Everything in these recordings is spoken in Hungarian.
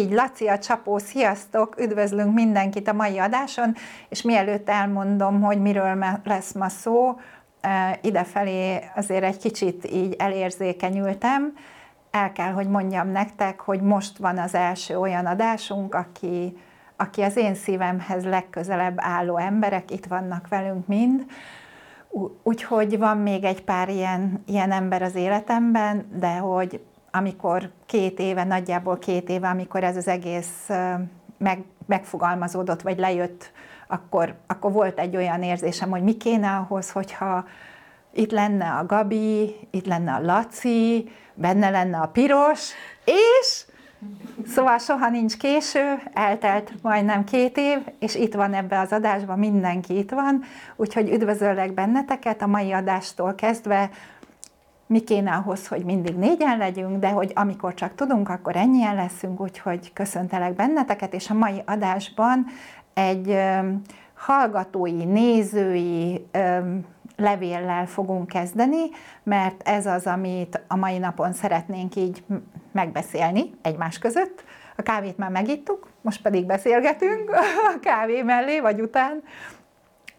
Így, Laci a csapó, sziasztok, üdvözlünk mindenkit a mai adáson, és mielőtt elmondom, hogy miről lesz ma szó, idefelé azért egy kicsit így elérzékenyültem, el kell, hogy mondjam nektek, hogy most van az első olyan adásunk, aki, aki az én szívemhez legközelebb álló emberek, itt vannak velünk mind, úgyhogy van még egy pár ilyen, ilyen ember az életemben, de hogy amikor két éve, nagyjából két éve, amikor ez az egész meg, megfogalmazódott, vagy lejött, akkor, akkor volt egy olyan érzésem, hogy mi kéne ahhoz, hogyha itt lenne a Gabi, itt lenne a Laci, benne lenne a piros, és Szóval soha nincs késő, eltelt majdnem két év, és itt van ebbe az adásban, mindenki itt van, úgyhogy üdvözöllek benneteket a mai adástól kezdve, mi kéne ahhoz, hogy mindig négyen legyünk, de hogy amikor csak tudunk, akkor ennyien leszünk, úgyhogy köszöntelek benneteket, és a mai adásban egy hallgatói, nézői levéllel fogunk kezdeni, mert ez az, amit a mai napon szeretnénk így megbeszélni egymás között. A kávét már megittuk, most pedig beszélgetünk a kávé mellé, vagy után.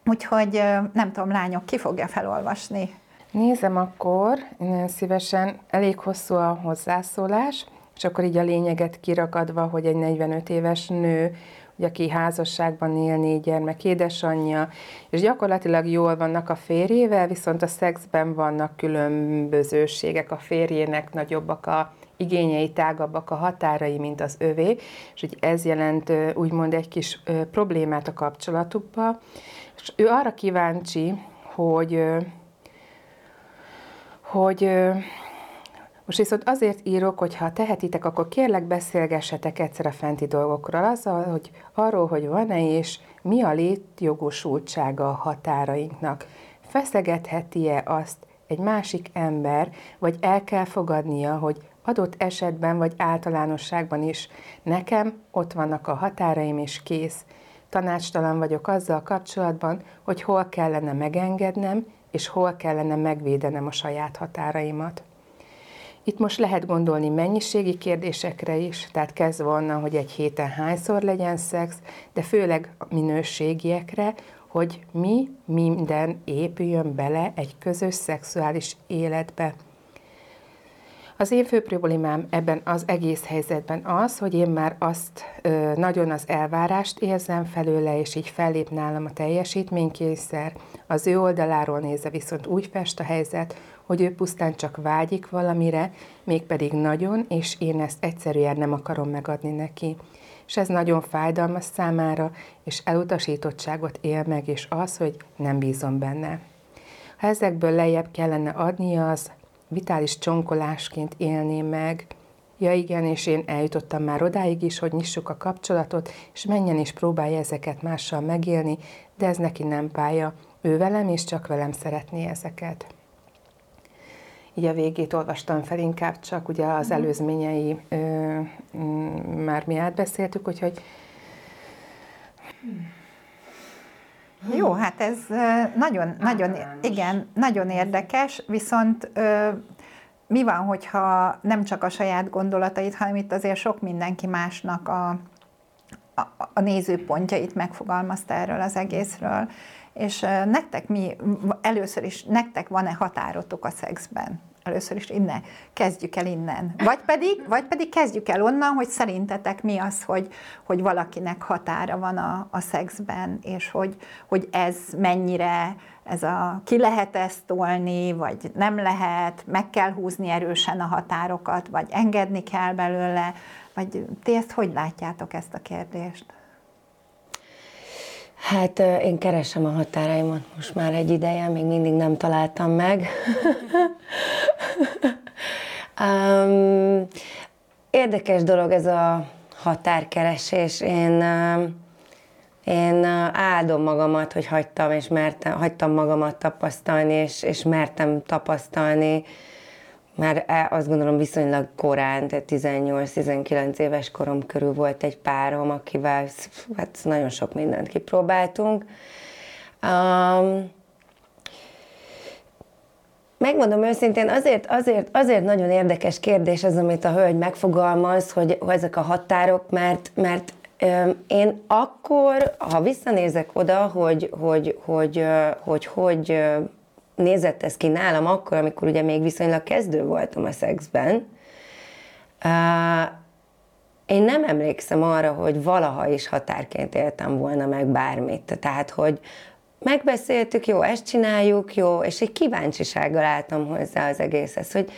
Úgyhogy nem tudom, lányok, ki fogja felolvasni Nézem akkor, szívesen, elég hosszú a hozzászólás, és akkor így a lényeget kirakadva, hogy egy 45 éves nő, ugye, aki házasságban él, négy gyermek édesanyja, és gyakorlatilag jól vannak a férjével, viszont a szexben vannak különbözőségek, a férjének nagyobbak a igényei, tágabbak a határai, mint az övé, és hogy ez jelent úgymond egy kis problémát a kapcsolatukba, és ő arra kíváncsi, hogy hogy most viszont azért írok, hogy ha tehetitek, akkor kérlek beszélgessetek egyszer a fenti dolgokról, azzal, hogy arról, hogy van-e és mi a létjogosultsága a határainknak. Feszegetheti-e azt egy másik ember, vagy el kell fogadnia, hogy adott esetben vagy általánosságban is nekem ott vannak a határaim és kész. Tanácstalan vagyok azzal kapcsolatban, hogy hol kellene megengednem, és hol kellene megvédenem a saját határaimat. Itt most lehet gondolni mennyiségi kérdésekre is, tehát kezdve onnan, hogy egy héten hányszor legyen szex, de főleg minőségiekre, hogy mi minden épüljön bele egy közös szexuális életbe. Az én fő problémám ebben az egész helyzetben az, hogy én már azt ö, nagyon az elvárást érzem felőle, és így fellép nálam a teljesítménykényszer. Az ő oldaláról nézve viszont úgy fest a helyzet, hogy ő pusztán csak vágyik valamire, mégpedig nagyon, és én ezt egyszerűen nem akarom megadni neki. És ez nagyon fájdalmas számára, és elutasítottságot él meg, és az, hogy nem bízom benne. Ha ezekből lejjebb kellene adnia, az vitális csonkolásként élné meg. Ja igen, és én eljutottam már odáig is, hogy nyissuk a kapcsolatot, és menjen és próbálja ezeket mással megélni, de ez neki nem pálya. Ő velem, és csak velem szeretné ezeket. Így a végét olvastam fel inkább, csak ugye az mhm. előzményei ö, m- már mi átbeszéltük, úgyhogy jó, hát ez nagyon, nagyon, igen, nagyon érdekes, viszont mi van, hogyha nem csak a saját gondolatait, hanem itt azért sok mindenki másnak a, a, a nézőpontjait megfogalmazta erről az egészről. És nektek mi, először is, nektek van-e határotok a szexben? Először is innen, kezdjük el innen. Vagy pedig, vagy pedig kezdjük el onnan, hogy szerintetek mi az, hogy, hogy valakinek határa van a, a szexben, és hogy, hogy ez mennyire, ez a, ki lehet ezt tolni, vagy nem lehet, meg kell húzni erősen a határokat, vagy engedni kell belőle, vagy ti ezt hogy látjátok ezt a kérdést? Hát én keresem a határaimat most már egy ideje, még mindig nem találtam meg. um, érdekes dolog ez a határkeresés. Én, én áldom magamat, hogy hagytam, és mertem, hagytam magamat tapasztalni, és, és mertem tapasztalni, már e, azt gondolom viszonylag korán, tehát 18-19 éves korom körül volt egy párom, akivel hát nagyon sok mindent kipróbáltunk. Um, Megmondom őszintén, azért, azért, azért nagyon érdekes kérdés ez, amit a hölgy megfogalmaz, hogy, hogy ezek a határok, mert, mert én akkor, ha visszanézek oda, hogy hogy, hogy, hogy, hogy nézett ez ki nálam akkor, amikor ugye még viszonylag kezdő voltam a szexben, én nem emlékszem arra, hogy valaha is határként éltem volna meg bármit. Tehát, hogy, megbeszéltük, jó, ezt csináljuk, jó, és egy kíváncsisággal álltam hozzá az egészhez, hogy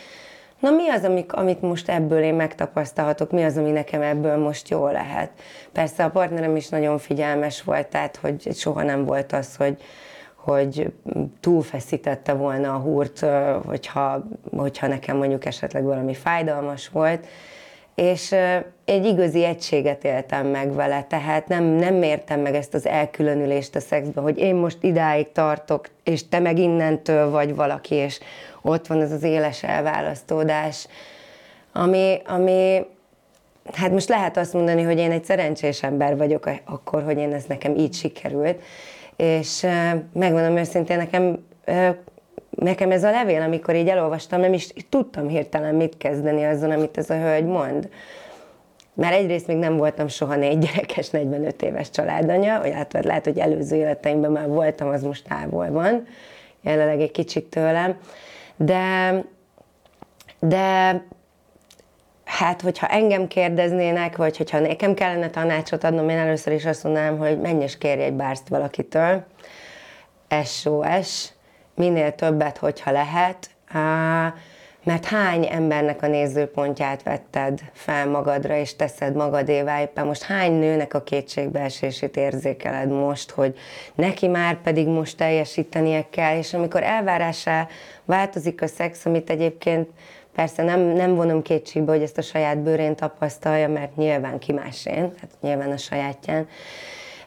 na mi az, amik, amit most ebből én megtapasztalhatok, mi az, ami nekem ebből most jó lehet. Persze a partnerem is nagyon figyelmes volt, tehát hogy soha nem volt az, hogy, hogy túlfeszítette volna a húrt, hogyha, hogyha nekem mondjuk esetleg valami fájdalmas volt, és egy igazi egységet éltem meg vele, tehát nem, nem értem meg ezt az elkülönülést a szexben, hogy én most idáig tartok, és te meg innentől vagy valaki, és ott van ez az éles elválasztódás, ami, ami hát most lehet azt mondani, hogy én egy szerencsés ember vagyok akkor, hogy én ez nekem így sikerült, és megmondom őszintén, nekem nekem ez a levél, amikor így elolvastam, nem is tudtam hirtelen mit kezdeni azzal, amit ez a hölgy mond. Mert egyrészt még nem voltam soha négy gyerekes, 45 éves családanya, vagy hát lehet, hogy előző életeimben már voltam, az most távol van, jelenleg egy kicsit tőlem, de, de hát, hogyha engem kérdeznének, vagy hogyha nekem kellene tanácsot adnom, én először is azt mondanám, hogy menj és kérj egy bárszt valakitől, SOS, minél többet, hogyha lehet, mert hány embernek a nézőpontját vetted fel magadra, és teszed magadévá éppen? Most hány nőnek a kétségbeesését érzékeled most, hogy neki már pedig most teljesítenie kell, és amikor elvárásá változik a szex, amit egyébként persze nem, nem vonom kétségbe, hogy ezt a saját bőrén tapasztalja, mert nyilván ki másén, hát nyilván a sajátján,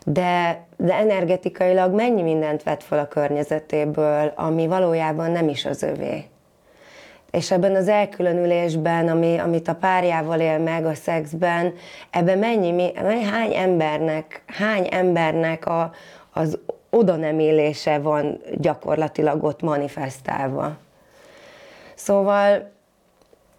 de, de energetikailag mennyi mindent vett fel a környezetéből, ami valójában nem is az övé. És ebben az elkülönülésben, ami, amit a párjával él meg a szexben, ebben mennyi, mennyi hány embernek, hány embernek a, az oda nem élése van gyakorlatilag ott manifestálva. Szóval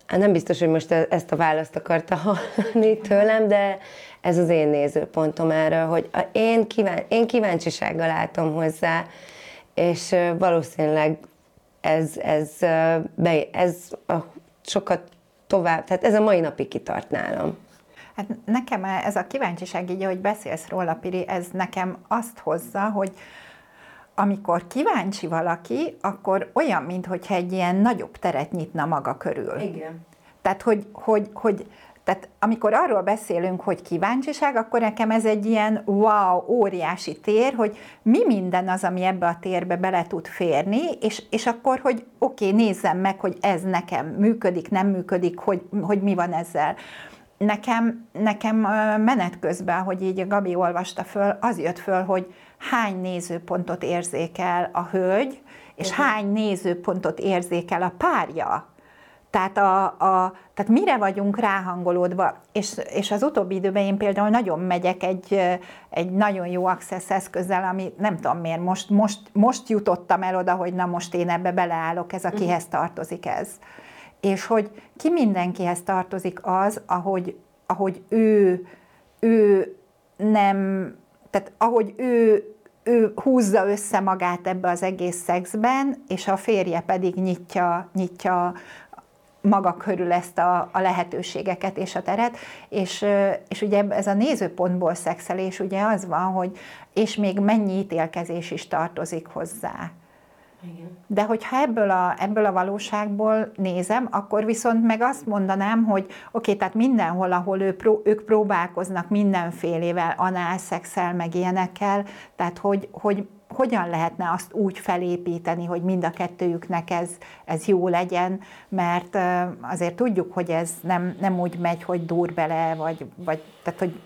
hát nem biztos, hogy most e-, ezt a választ akarta hallani tőlem, de, ez az én nézőpontom erre, hogy én, kíván, én kíváncsisággal látom hozzá, és valószínűleg ez, ez, ez sokat tovább, tehát ez a mai napig kitart nálam. Hát nekem ez a kíváncsiság, így ahogy beszélsz róla, Piri, ez nekem azt hozza, hogy amikor kíváncsi valaki, akkor olyan, mintha egy ilyen nagyobb teret nyitna maga körül. Igen. Tehát, hogy, hogy, hogy tehát amikor arról beszélünk, hogy kíváncsiság, akkor nekem ez egy ilyen wow, óriási tér, hogy mi minden az, ami ebbe a térbe bele tud férni, és, és akkor, hogy oké, okay, nézzem meg, hogy ez nekem működik, nem működik, hogy, hogy mi van ezzel. Nekem, nekem menet közben, hogy így Gabi olvasta föl, az jött föl, hogy hány nézőpontot érzékel a hölgy, és uh-huh. hány nézőpontot érzékel a párja tehát, a, a, tehát mire vagyunk ráhangolódva, és, és az utóbbi időben én például nagyon megyek egy, egy nagyon jó access eszközzel, ami nem tudom miért, most, most, most jutottam el oda, hogy na most én ebbe beleállok, ez a mhm. tartozik ez. És hogy ki mindenkihez tartozik az, ahogy, ahogy ő, ő nem, tehát ahogy ő ő húzza össze magát ebbe az egész szexben, és a férje pedig nyitja, nyitja maga körül ezt a, a lehetőségeket és a teret, és, és ugye ez a nézőpontból szexelés ugye az van, hogy és még mennyi ítélkezés is tartozik hozzá. Igen. De hogyha ebből a, ebből a valóságból nézem, akkor viszont meg azt mondanám, hogy oké, okay, tehát mindenhol, ahol ő, ők próbálkoznak mindenfélével, anál, szexel, meg ilyenekkel, tehát hogy, hogy hogyan lehetne azt úgy felépíteni, hogy mind a kettőjüknek ez, ez jó legyen, mert azért tudjuk, hogy ez nem, nem úgy megy, hogy dur bele, vagy, vagy tehát, hogy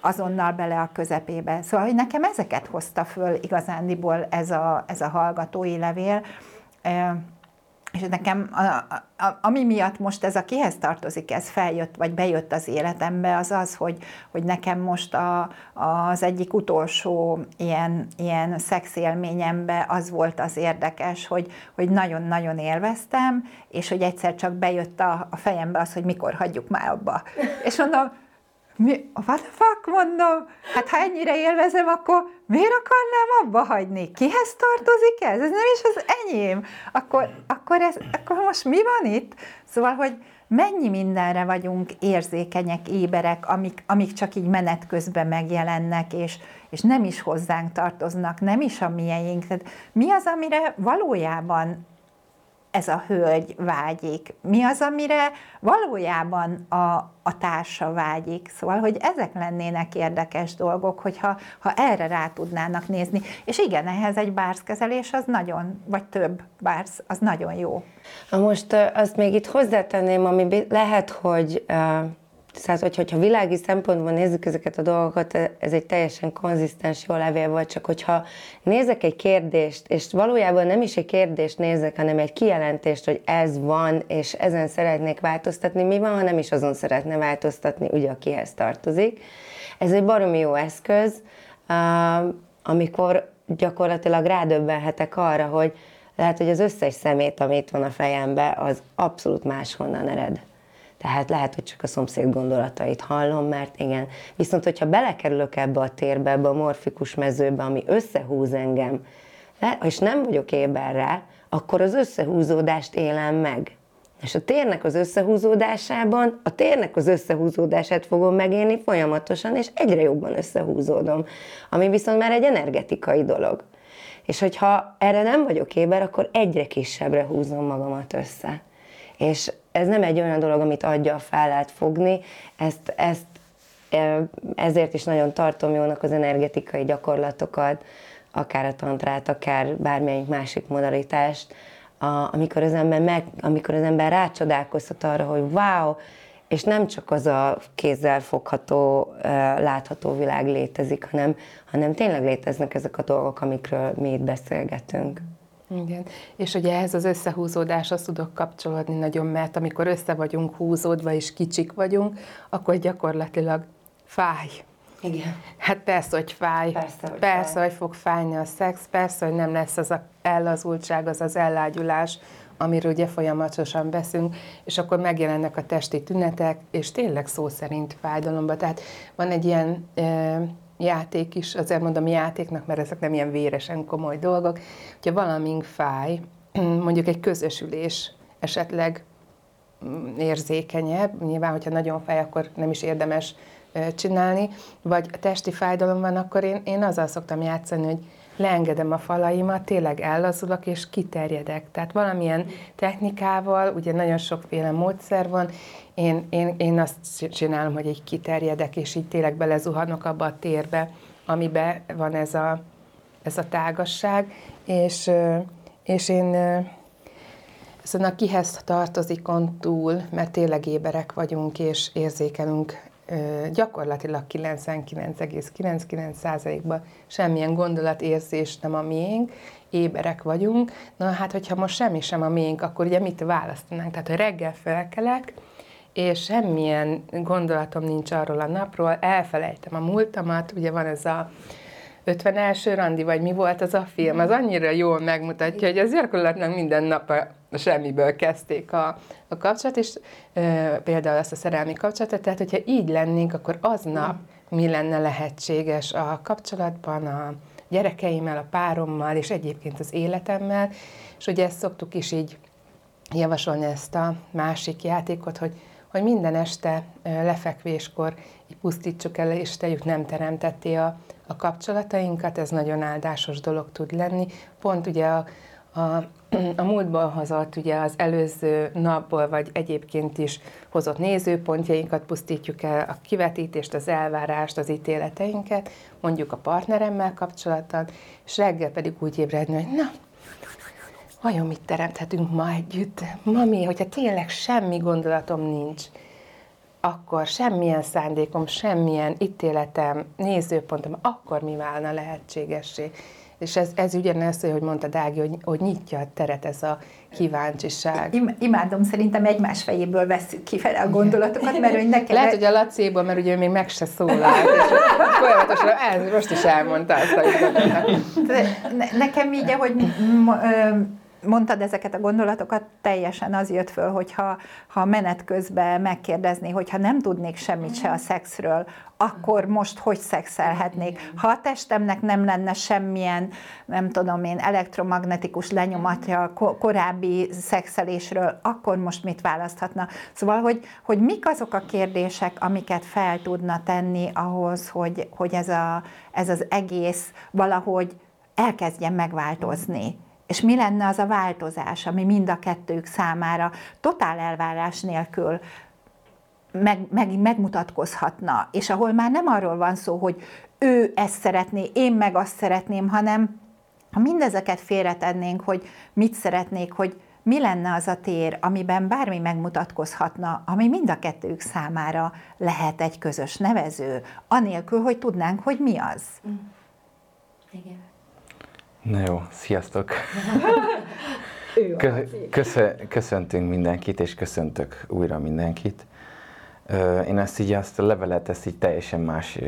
azonnal bele a közepébe. Szóval, hogy nekem ezeket hozta föl igazándiból ez a, ez a hallgatói levél, és nekem, a, a, ami miatt most ez a kihez tartozik, ez feljött, vagy bejött az életembe, az az, hogy, hogy nekem most a, az egyik utolsó ilyen, ilyen szexélményembe az volt az érdekes, hogy, hogy nagyon-nagyon élveztem, és hogy egyszer csak bejött a, a fejembe az, hogy mikor hagyjuk már abba. És mondom, mi, what the fuck, mondom, hát ha ennyire élvezem, akkor miért akarnám abba hagyni? Kihez tartozik ez? Ez nem is az enyém. Akkor, akkor, ez, akkor most mi van itt? Szóval, hogy mennyi mindenre vagyunk érzékenyek, éberek, amik, amik csak így menet közben megjelennek, és, és nem is hozzánk tartoznak, nem is a miénk. Tehát mi az, amire valójában ez a hölgy vágyik? Mi az, amire valójában a, a társa vágyik? Szóval, hogy ezek lennének érdekes dolgok, hogyha ha erre rá tudnának nézni. És igen, ehhez egy bárszkezelés az nagyon, vagy több bársz, az nagyon jó. Most azt még itt hozzátenném, ami lehet, hogy tehát, hogy, hogyha világi szempontból nézzük ezeket a dolgokat, ez egy teljesen konzisztens jó levél volt, csak hogyha nézek egy kérdést, és valójában nem is egy kérdést nézek, hanem egy kijelentést, hogy ez van, és ezen szeretnék változtatni, mi van, ha nem is azon szeretne változtatni, ugye, akihez tartozik. Ez egy baromi jó eszköz, amikor gyakorlatilag rádöbbenhetek arra, hogy lehet, hogy az összes szemét, amit van a fejembe, az abszolút máshonnan ered. Tehát lehet, hogy csak a szomszéd gondolatait hallom, mert igen. Viszont, hogyha belekerülök ebbe a térbe, ebbe a morfikus mezőbe, ami összehúz engem, és nem vagyok éber rá, akkor az összehúzódást élem meg. És a térnek az összehúzódásában, a térnek az összehúzódását fogom megélni folyamatosan, és egyre jobban összehúzódom, ami viszont már egy energetikai dolog. És hogyha erre nem vagyok éber, akkor egyre kisebbre húzom magamat össze. És ez nem egy olyan dolog, amit adja fel lehet fogni, ezt, ezt ezért is nagyon tartom jónak az energetikai gyakorlatokat, akár a tantrát, akár bármelyik másik modalitást, a, amikor, az ember meg, amikor az ember rácsodálkoztat arra, hogy wow, és nem csak az a kézzel fogható, látható világ létezik, hanem, hanem tényleg léteznek ezek a dolgok, amikről mi itt beszélgetünk. Igen, és ugye ehhez az összehúzódáshoz tudok kapcsolódni nagyon, mert amikor össze vagyunk húzódva és kicsik vagyunk, akkor gyakorlatilag fáj. Igen. Hát persze, hogy fáj. Persze, hogy, persze, fáj. hogy fog fájni a szex, persze, hogy nem lesz az a ellazultság, az az ellágyulás, amiről ugye folyamatosan beszünk, és akkor megjelennek a testi tünetek, és tényleg szó szerint fájdalomba. Tehát van egy ilyen e, játék is, azért mondom játéknak, mert ezek nem ilyen véresen komoly dolgok, hogyha valamink fáj, mondjuk egy közösülés esetleg mm, érzékenyebb, nyilván, hogyha nagyon fáj, akkor nem is érdemes csinálni, vagy testi fájdalom van, akkor én, én azzal szoktam játszani, hogy leengedem a falaimat, tényleg ellazulok és kiterjedek. Tehát valamilyen technikával, ugye nagyon sokféle módszer van, én, én, én azt csinálom, hogy egy kiterjedek, és így tényleg belezuhanok abba a térbe, amiben van ez a, ez a tágasság, és, és én szóval kihez tartozik on túl, mert tényleg éberek vagyunk, és érzékelünk gyakorlatilag 99,99%-ban semmilyen gondolatérzés nem a miénk, éberek vagyunk. Na hát, hogyha most semmi sem a miénk, akkor ugye mit választanánk? Tehát, hogy reggel felkelek, és semmilyen gondolatom nincs arról a napról, elfelejtem a múltamat, ugye van ez a 51. randi, vagy mi volt az a film, az annyira jól megmutatja, hogy az gyakorlatilag minden nap a semmiből kezdték a, a kapcsolat, és e, például ezt a szerelmi kapcsolatot, tehát hogyha így lennénk, akkor aznap mi lenne lehetséges a kapcsolatban, a gyerekeimmel, a párommal, és egyébként az életemmel, és ugye ezt szoktuk is így javasolni ezt a másik játékot, hogy hogy minden este lefekvéskor pusztítsuk el, és tegyük nem teremtetté a, a kapcsolatainkat, ez nagyon áldásos dolog tud lenni. Pont ugye a, a a múltból hozott, ugye az előző napból, vagy egyébként is hozott nézőpontjainkat pusztítjuk el, a kivetítést, az elvárást, az ítéleteinket, mondjuk a partneremmel kapcsolatban, és reggel pedig úgy ébredni, hogy na, vajon mit teremthetünk ma együtt? Ma mi, hogyha tényleg semmi gondolatom nincs, akkor semmilyen szándékom, semmilyen ítéletem, nézőpontom, akkor mi válna lehetségessé. És ez, ez ugyanez, hogy mondta Dági, hogy, hogy nyitja a teret ez a kíváncsiság. Imádom, szerintem egymás fejéből veszük ki fel a gondolatokat, mert hogy nekem... Lehet, hogy a Lacéból, mert ugye még meg se szólalt, és folyamatosan ez, most is elmondta azt a Nekem így, hogy mondtad ezeket a gondolatokat, teljesen az jött föl, hogyha ha menet közben megkérdezni, hogyha nem tudnék semmit se a szexről, akkor most hogy szexelhetnék? Ha a testemnek nem lenne semmilyen, nem tudom én, elektromagnetikus lenyomatja a korábbi szexelésről, akkor most mit választhatna? Szóval, hogy, hogy mik azok a kérdések, amiket fel tudna tenni ahhoz, hogy, hogy ez, a, ez az egész valahogy elkezdjen megváltozni és mi lenne az a változás, ami mind a kettők számára totál elvárás nélkül meg, meg, megmutatkozhatna, és ahol már nem arról van szó, hogy ő ezt szeretné, én meg azt szeretném, hanem ha mindezeket félretennénk, hogy mit szeretnék, hogy mi lenne az a tér, amiben bármi megmutatkozhatna, ami mind a kettők számára lehet egy közös nevező, anélkül, hogy tudnánk, hogy mi az. Mm. Igen. Na jó, sziasztok! köszöntünk mindenkit, és köszöntök újra mindenkit. Én ezt így, azt a levelet ezt így teljesen más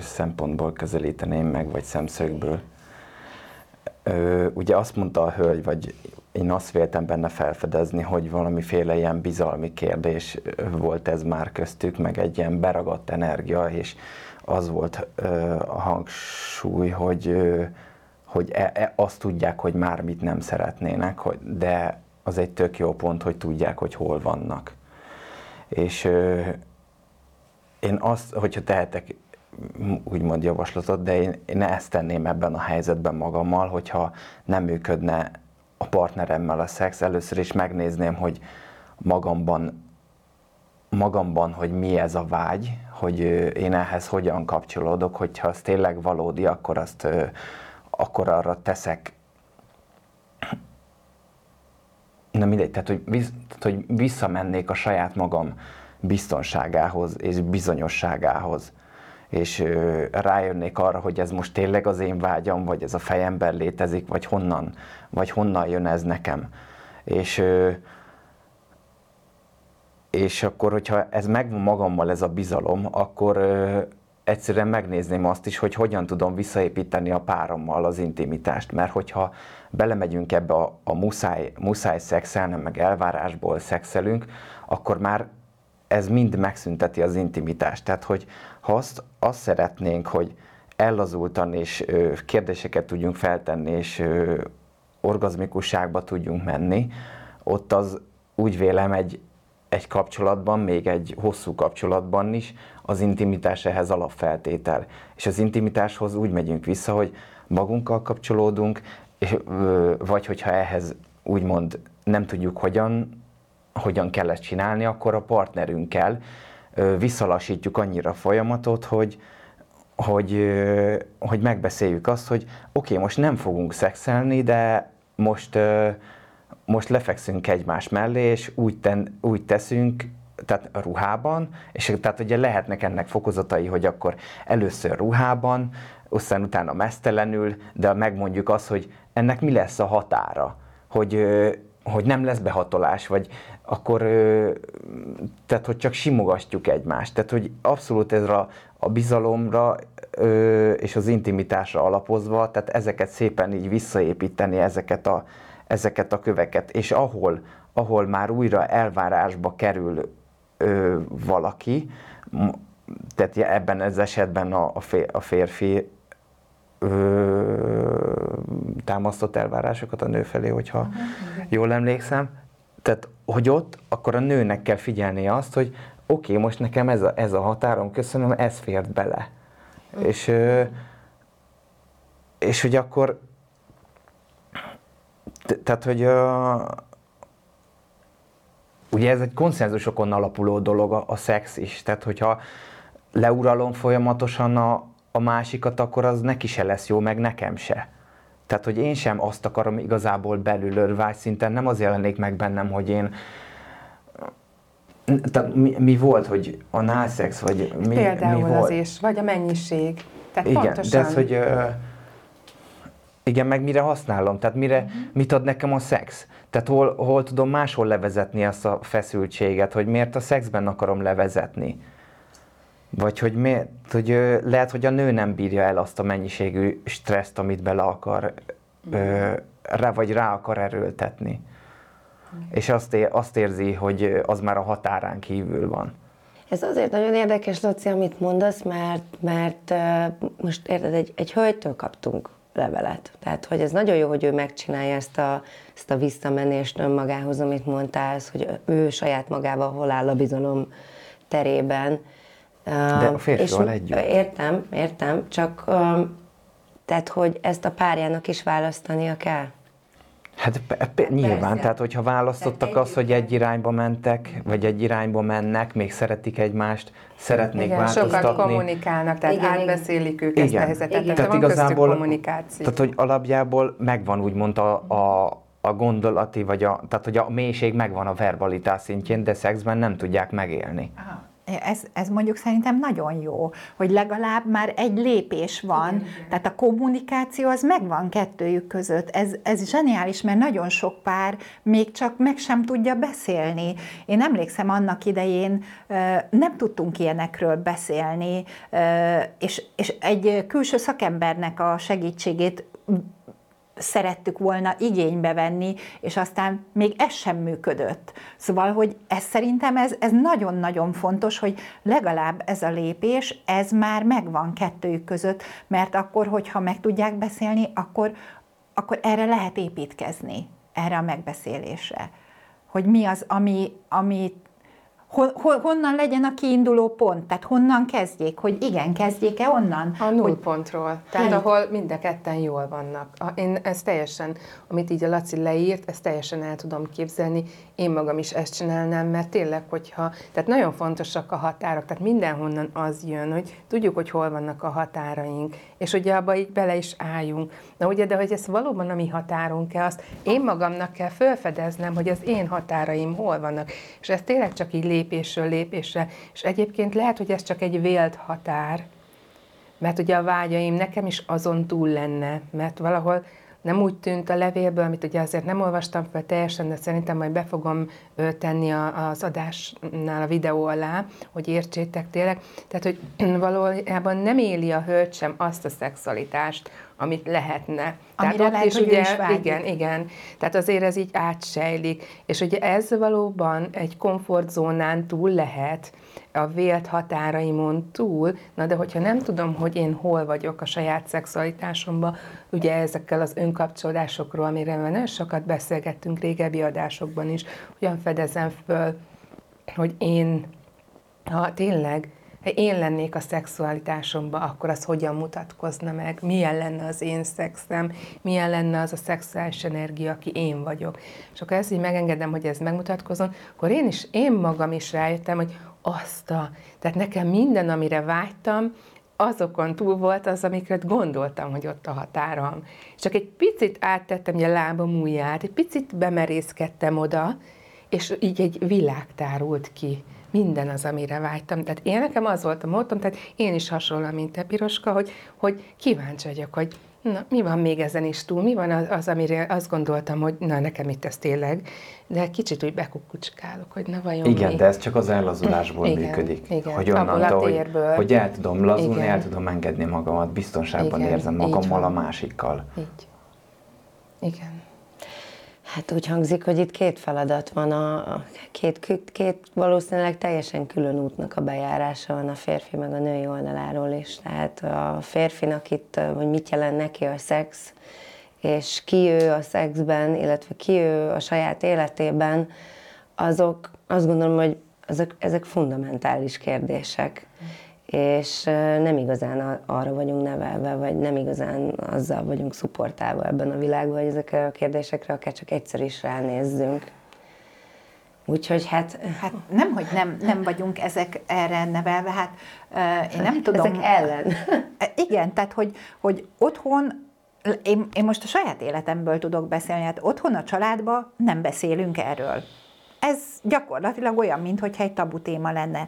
szempontból közelíteném meg, vagy szemszögből. Ugye azt mondta a hölgy, vagy én azt véltem benne felfedezni, hogy valamiféle ilyen bizalmi kérdés volt ez már köztük, meg egy ilyen beragadt energia, és az volt a hangsúly, hogy hogy e, e, azt tudják, hogy már mit nem szeretnének, hogy, de az egy tök jó pont, hogy tudják, hogy hol vannak. És ö, én azt, hogyha tehetek úgymond javaslatot, de én, én ezt tenném ebben a helyzetben magammal, hogyha nem működne a partneremmel a szex, először is megnézném, hogy magamban, magamban, hogy mi ez a vágy, hogy én ehhez hogyan kapcsolódok, hogyha az tényleg valódi, akkor azt akkor arra teszek na mindegy, tehát hogy, visz, tehát hogy visszamennék a saját magam biztonságához és bizonyosságához, és ö, rájönnék arra, hogy ez most tényleg az én vágyam, vagy ez a fejemben létezik, vagy honnan, vagy honnan jön ez nekem. És, ö, és akkor, hogyha ez megvan magammal, ez a bizalom, akkor ö, egyszerűen megnézném azt is, hogy hogyan tudom visszaépíteni a párommal az intimitást, mert hogyha belemegyünk ebbe a, a muszáj, muszáj szexelni, meg elvárásból szexelünk, akkor már ez mind megszünteti az intimitást. Tehát, hogy ha azt, azt szeretnénk, hogy ellazultan és ö, kérdéseket tudjunk feltenni, és ö, orgazmikusságba tudjunk menni, ott az úgy vélem egy, egy kapcsolatban, még egy hosszú kapcsolatban is, az intimitás ehhez alapfeltétel. És az intimitáshoz úgy megyünk vissza, hogy magunkkal kapcsolódunk, vagy hogyha ehhez úgymond nem tudjuk hogyan, hogyan kell ezt csinálni, akkor a partnerünkkel visszalasítjuk annyira a folyamatot, hogy, hogy, hogy megbeszéljük azt, hogy oké, okay, most nem fogunk szexelni, de most, most lefekszünk egymás mellé, és úgy, ten, úgy teszünk, tehát a ruhában, és tehát ugye lehetnek ennek fokozatai, hogy akkor először ruhában, aztán utána mesztelenül, de megmondjuk azt, hogy ennek mi lesz a határa, hogy, hogy nem lesz behatolás, vagy akkor tehát, hogy csak simogatjuk egymást. Tehát, hogy abszolút ez a, a bizalomra és az intimitásra alapozva, tehát ezeket szépen így visszaépíteni, ezeket a, ezeket a köveket, és ahol, ahol már újra elvárásba kerül ö, valaki, tehát ebben az esetben a, a férfi ö, támasztott elvárásokat a nő felé, hogyha uh-huh. jól emlékszem. Tehát, hogy ott, akkor a nőnek kell figyelni azt, hogy oké, okay, most nekem ez a, ez a határom, köszönöm, ez fért bele. Uh-huh. És, és hogy akkor Tehát, hogy uh, ugye ez egy konszenzusokon alapuló dolog a, a szex is. Tehát, hogyha leuralom folyamatosan a, a másikat, akkor az neki se lesz jó, meg nekem se. Tehát, hogy én sem azt akarom igazából belülről vágyszinten, nem az jelenik meg bennem, hogy én tehát mi, mi volt, hogy a nálszex, vagy mi, Például mi volt? az is, vagy a mennyiség. Tehát Igen, pontosan. de ez, hogy uh, igen, meg mire használom, tehát mire, uh-huh. mit ad nekem a szex? Tehát hol, hol tudom máshol levezetni ezt a feszültséget, hogy miért a szexben akarom levezetni? Vagy hogy miért, hogy lehet, hogy a nő nem bírja el azt a mennyiségű stresszt, amit bele akar, uh, rá, vagy rá akar erőltetni. És azt, é, azt érzi, hogy az már a határán kívül van. Ez azért nagyon érdekes, Laci, amit mondasz, mert, mert uh, most érted, egy, egy hölgytől kaptunk levelet. Tehát, hogy ez nagyon jó, hogy ő megcsinálja ezt a, ezt a visszamenést önmagához, amit mondtál, hogy ő saját magával hol áll a bizalom terében. De a férfival együtt. Értem, értem, csak tehát, hogy ezt a párjának is választania kell. Hát pe- pe- nyilván, persze. tehát hogyha választottak azt, hogy egy irányba mentek, vagy egy irányba mennek, még szeretik egymást, szeretnék igen, változtatni. sokat kommunikálnak, tehát Igen, igen. átbeszélik ők ezt a Igen. helyzetet, Igen. tehát, van igazából, kommunikáció. tehát hogy alapjából megvan úgymond a, a, a gondolati, vagy a, tehát hogy a mélység megvan a verbalitás szintjén, de szexben nem tudják megélni. Ez, ez mondjuk szerintem nagyon jó, hogy legalább már egy lépés van, igen, igen. tehát a kommunikáció az megvan kettőjük között. Ez, ez zseniális, mert nagyon sok pár még csak meg sem tudja beszélni. Én emlékszem annak idején, nem tudtunk ilyenekről beszélni, és, és egy külső szakembernek a segítségét szerettük volna igénybe venni, és aztán még ez sem működött. Szóval, hogy ez szerintem ez, ez nagyon-nagyon fontos, hogy legalább ez a lépés, ez már megvan kettőjük között, mert akkor, hogyha meg tudják beszélni, akkor, akkor erre lehet építkezni, erre a megbeszélésre. Hogy mi az, ami, ami Hon, honnan legyen a kiinduló pont? Tehát honnan kezdjék? Hogy igen, kezdjék-e onnan? A nullpontról. Tehát ahol mind a ketten jól vannak. Én ezt teljesen, amit így a Laci leírt, ezt teljesen el tudom képzelni. Én magam is ezt csinálnám, mert tényleg, hogyha, tehát nagyon fontosak a határok, tehát mindenhonnan az jön, hogy tudjuk, hogy hol vannak a határaink, és ugye abba így bele is álljunk. Na ugye, de hogy ez valóban a mi határunk-e, azt én magamnak kell felfedeznem, hogy az én határaim hol vannak. És ez tényleg csak így lépésről lépésre. És egyébként lehet, hogy ez csak egy vélt határ, mert ugye a vágyaim nekem is azon túl lenne, mert valahol nem úgy tűnt a levélből, amit ugye azért nem olvastam fel teljesen, de szerintem majd be fogom tenni az adásnál a videó alá, hogy értsétek tényleg. Tehát, hogy valójában nem éli a hölgy sem azt a szexualitást, amit lehetne. Amire lehet, hogy ő is vágyik. igen, igen. Tehát azért ez így átsejlik. És ugye ez valóban egy komfortzónán túl lehet, a vélt határaimon túl, na de hogyha nem tudom, hogy én hol vagyok a saját szexualitásomban, ugye ezekkel az önkapcsolódásokról, amire nagyon sokat beszélgettünk régebbi adásokban is, hogyan fedezem föl, hogy én, ha tényleg ha én lennék a szexualitásomban, akkor az hogyan mutatkozna meg, milyen lenne az én szexem, milyen lenne az a szexuális energia, aki én vagyok. És akkor ezt így megengedem, hogy ez megmutatkozon, akkor én is, én magam is rájöttem, hogy azt a, tehát nekem minden, amire vágytam, azokon túl volt az, amiket gondoltam, hogy ott a határom. Csak egy picit áttettem ugye a lábam ujját, egy picit bemerészkedtem oda, és így egy világ tárult ki. Minden az, amire vágytam. Tehát én nekem az volt a módom, tehát én is hasonlóan, mint te, Piroska, hogy, hogy kíváncsi vagyok, hogy na, mi van még ezen is túl, mi van az, az, amire azt gondoltam, hogy na, nekem itt ez tényleg, de kicsit úgy bekukucskálok, hogy na vajon Igen, mi? de ez csak az ellazulásból Igen, működik. igen. Hogy onnantól, hogy, hogy el tudom lazulni, Igen. el tudom engedni magamat, biztonságban Igen, érzem magammal a másikkal. Így. Igen. Hát úgy hangzik, hogy itt két feladat van, a, a két, két valószínűleg teljesen külön útnak a bejárása van a férfi meg a női oldaláról is. Tehát a férfinak itt, hogy mit jelent neki a szex, és ki ő a szexben, illetve ki ő a saját életében, azok azt gondolom, hogy ezek, ezek fundamentális kérdések. És nem igazán arra vagyunk nevelve, vagy nem igazán azzal vagyunk szuportálva ebben a világban, hogy ezekre a kérdésekre akár csak egyszer is ránézzünk. Úgyhogy hát... Hát nem, hogy nem, nem vagyunk ezek erre nevelve, hát uh, én nem tudom... Ezek ellen. Igen, tehát hogy, hogy otthon én, én most a saját életemből tudok beszélni, hát otthon a családban nem beszélünk erről. Ez gyakorlatilag olyan, mintha egy tabu téma lenne.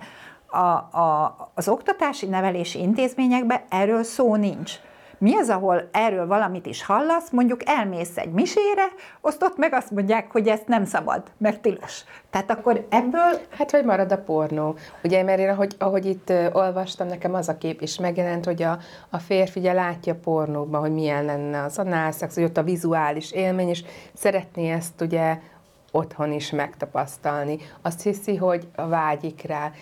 A, a, az oktatási nevelési intézményekben erről szó nincs. Mi az, ahol erről valamit is hallasz, mondjuk elmész egy misére, azt ott meg azt mondják, hogy ezt nem szabad, meg tilos. Tehát akkor ebből... Hát, vagy marad a pornó. Ugye, mert én, ahogy, ahogy itt olvastam, nekem az a kép is megjelent, hogy a, a férfi ugye látja pornóban, hogy milyen lenne az análszex, hogy ott a vizuális élmény, és szeretné ezt ugye otthon is megtapasztalni. Azt hiszi, hogy vágyik rá.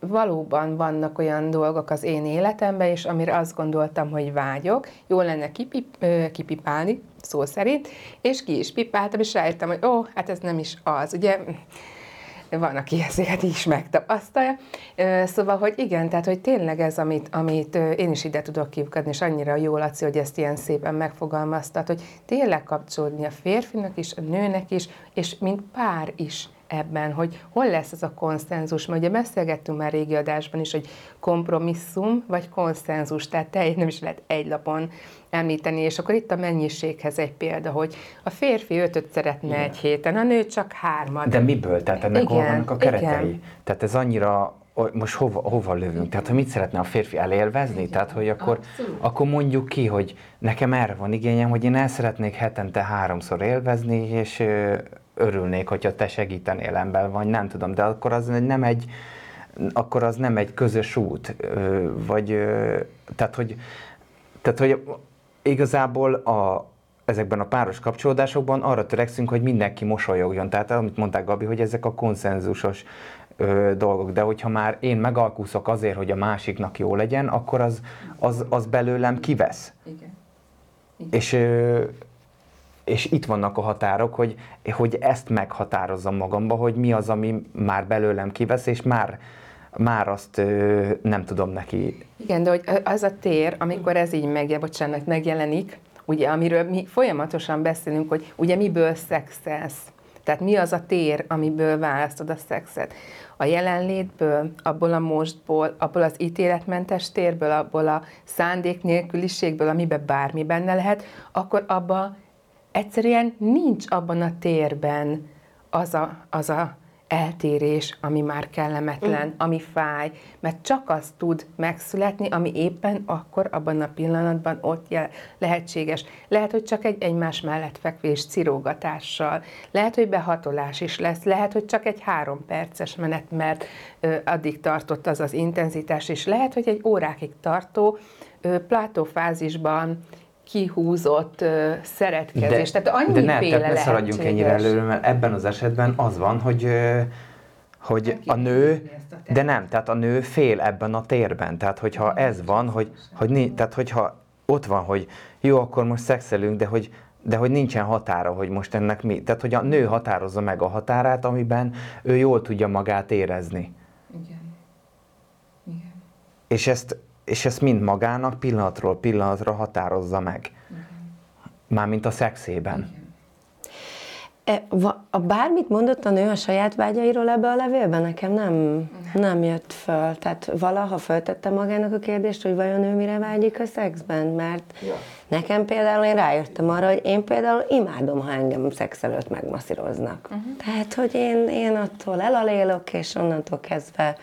Valóban vannak olyan dolgok az én életemben, és amire azt gondoltam, hogy vágyok, jó lenne kipip, kipipálni, szó szerint, és ki is pipáltam, és rájöttem, hogy ó, hát ez nem is az. Ugye van, aki ezért is megtapasztalja. Szóval, hogy igen, tehát, hogy tényleg ez, amit, amit én is ide tudok kívkodni, és annyira jó, Laci, hogy ezt ilyen szépen megfogalmaztat, hogy tényleg kapcsolódni a férfinak is, a nőnek is, és mint pár is ebben, hogy hol lesz ez a konszenzus, mert ugye beszélgettünk már régi adásban is, hogy kompromisszum vagy konszenzus, tehát te nem is lehet egy lapon említeni, és akkor itt a mennyiséghez egy példa, hogy a férfi ötöt szeretne igen. egy héten, a nő csak hármat. De miből? Tehát ennek igen, hol vannak a keretei? Igen. Tehát ez annyira most hova, hova lövünk? Tehát, hogy mit szeretne a férfi elélvezni? Igen. Tehát, hogy akkor, akkor mondjuk ki, hogy nekem erre van igényem, hogy én el szeretnék hetente háromszor élvezni, és örülnék, hogyha te segítenél ember, vagy nem tudom, de akkor az nem egy, akkor az nem egy közös út, vagy tehát, hogy, tehát, hogy igazából a, ezekben a páros kapcsolódásokban arra törekszünk, hogy mindenki mosolyogjon. Tehát amit mondták Gabi, hogy ezek a konszenzusos ö, dolgok, de hogyha már én megalkuszok azért, hogy a másiknak jó legyen, akkor az, az, az belőlem kivesz. Igen. Igen. És ö, és itt vannak a határok, hogy, hogy ezt meghatározzam magamba, hogy mi az, ami már belőlem kivesz, és már, már azt ö, nem tudom neki. Igen, de hogy az a tér, amikor ez így megje, bocsánat, megjelenik, ugye, amiről mi folyamatosan beszélünk, hogy ugye miből szexelsz. Tehát mi az a tér, amiből választod a szexet? A jelenlétből, abból a mostból, abból az ítéletmentes térből, abból a szándék nélküliségből, amiben bármi benne lehet, akkor abba egyszerűen nincs abban a térben az a, az a eltérés, ami már kellemetlen, mm. ami fáj, mert csak az tud megszületni, ami éppen akkor, abban a pillanatban ott jel- lehetséges. Lehet, hogy csak egy egymás mellett fekvés cirógatással, lehet, hogy behatolás is lesz, lehet, hogy csak egy három perces menet, mert ö, addig tartott az az intenzitás, és lehet, hogy egy órákig tartó ö, plátófázisban kihúzott uh, szeretkezés. De, tehát annyi de ne, tehát ne szaladjunk ennyire előre, mert ebben az esetben az van, hogy hogy a nő, de nem, tehát a nő fél ebben a térben. Tehát hogyha ez van, hogy, hogy tehát hogyha ott van, hogy jó, akkor most szexelünk, de hogy de hogy nincsen határa, hogy most ennek mi. Tehát, hogy a nő határozza meg a határát, amiben ő jól tudja magát érezni. Igen. Igen. És ezt és ezt mind magának pillanatról pillanatra határozza meg. Uh-huh. Mármint a szexében. Uh-huh. E, a bármit mondott a nő a saját vágyairól ebbe a levélben? Nekem nem, nem jött föl. Tehát valaha föltette magának a kérdést, hogy vajon ő mire vágyik a szexben? Mert ja. nekem például én rájöttem arra, hogy én például imádom, ha engem szex előtt megmasszíroznak. Uh-huh. Tehát, hogy én, én attól elalélok, és onnantól kezdve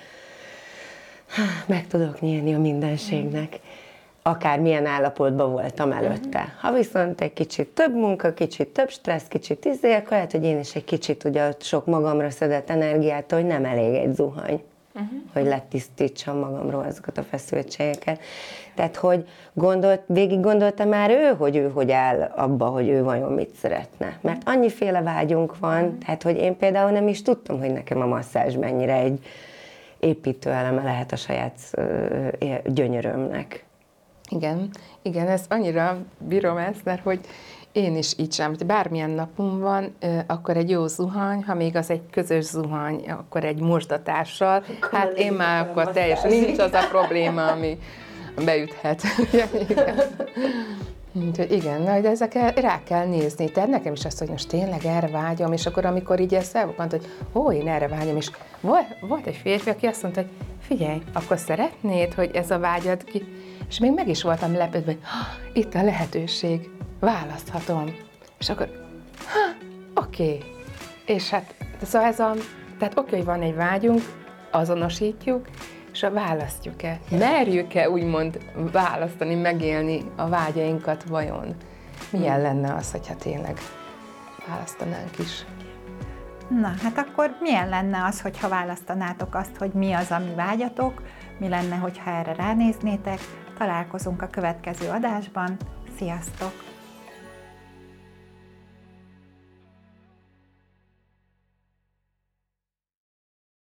meg tudok nyílni a mindenségnek. Akár milyen állapotban voltam előtte. Ha viszont egy kicsit több munka, kicsit több stressz, kicsit izé, akkor lehet, hogy én is egy kicsit ugye sok magamra szedett energiát, hogy nem elég egy zuhany. Uh-huh. hogy letisztítsam magamról azokat a feszültségeket. Tehát, hogy gondolt, végig gondolta már ő, hogy ő hogy áll abba, hogy ő vajon mit szeretne. Mert annyiféle vágyunk van, uh-huh. tehát, hogy én például nem is tudtam, hogy nekem a masszázs mennyire egy, építő eleme lehet a saját gyönyörömnek. Igen, igen, ez annyira bírom ezt, mert hogy Én is így sem, hogy bármilyen napom van, akkor egy jó zuhany, ha még az egy közös zuhany, akkor egy murdatással, hát én már akkor teljesen nincs az a probléma, ami beüthet. Igen, na, de ezekre rá kell nézni. Tehát nekem is azt, hogy most tényleg erre vágyom, és akkor amikor így ezt elbukant, hogy ó, én erre vágyom, és volt, volt egy férfi, aki azt mondta, hogy figyelj, akkor szeretnéd, hogy ez a vágyad ki, és még meg is voltam lepődve, hogy itt a lehetőség, választhatom. És akkor, ha, oké. És hát, szóval ez a, tehát oké, hogy van egy vágyunk, azonosítjuk, és a választjuk-e? Merjük-e úgymond választani, megélni a vágyainkat vajon? Milyen lenne az, hogyha tényleg választanánk is? Na, hát akkor milyen lenne az, hogyha választanátok azt, hogy mi az, ami vágyatok, mi lenne, hogyha erre ránéznétek. Találkozunk a következő adásban. Sziasztok!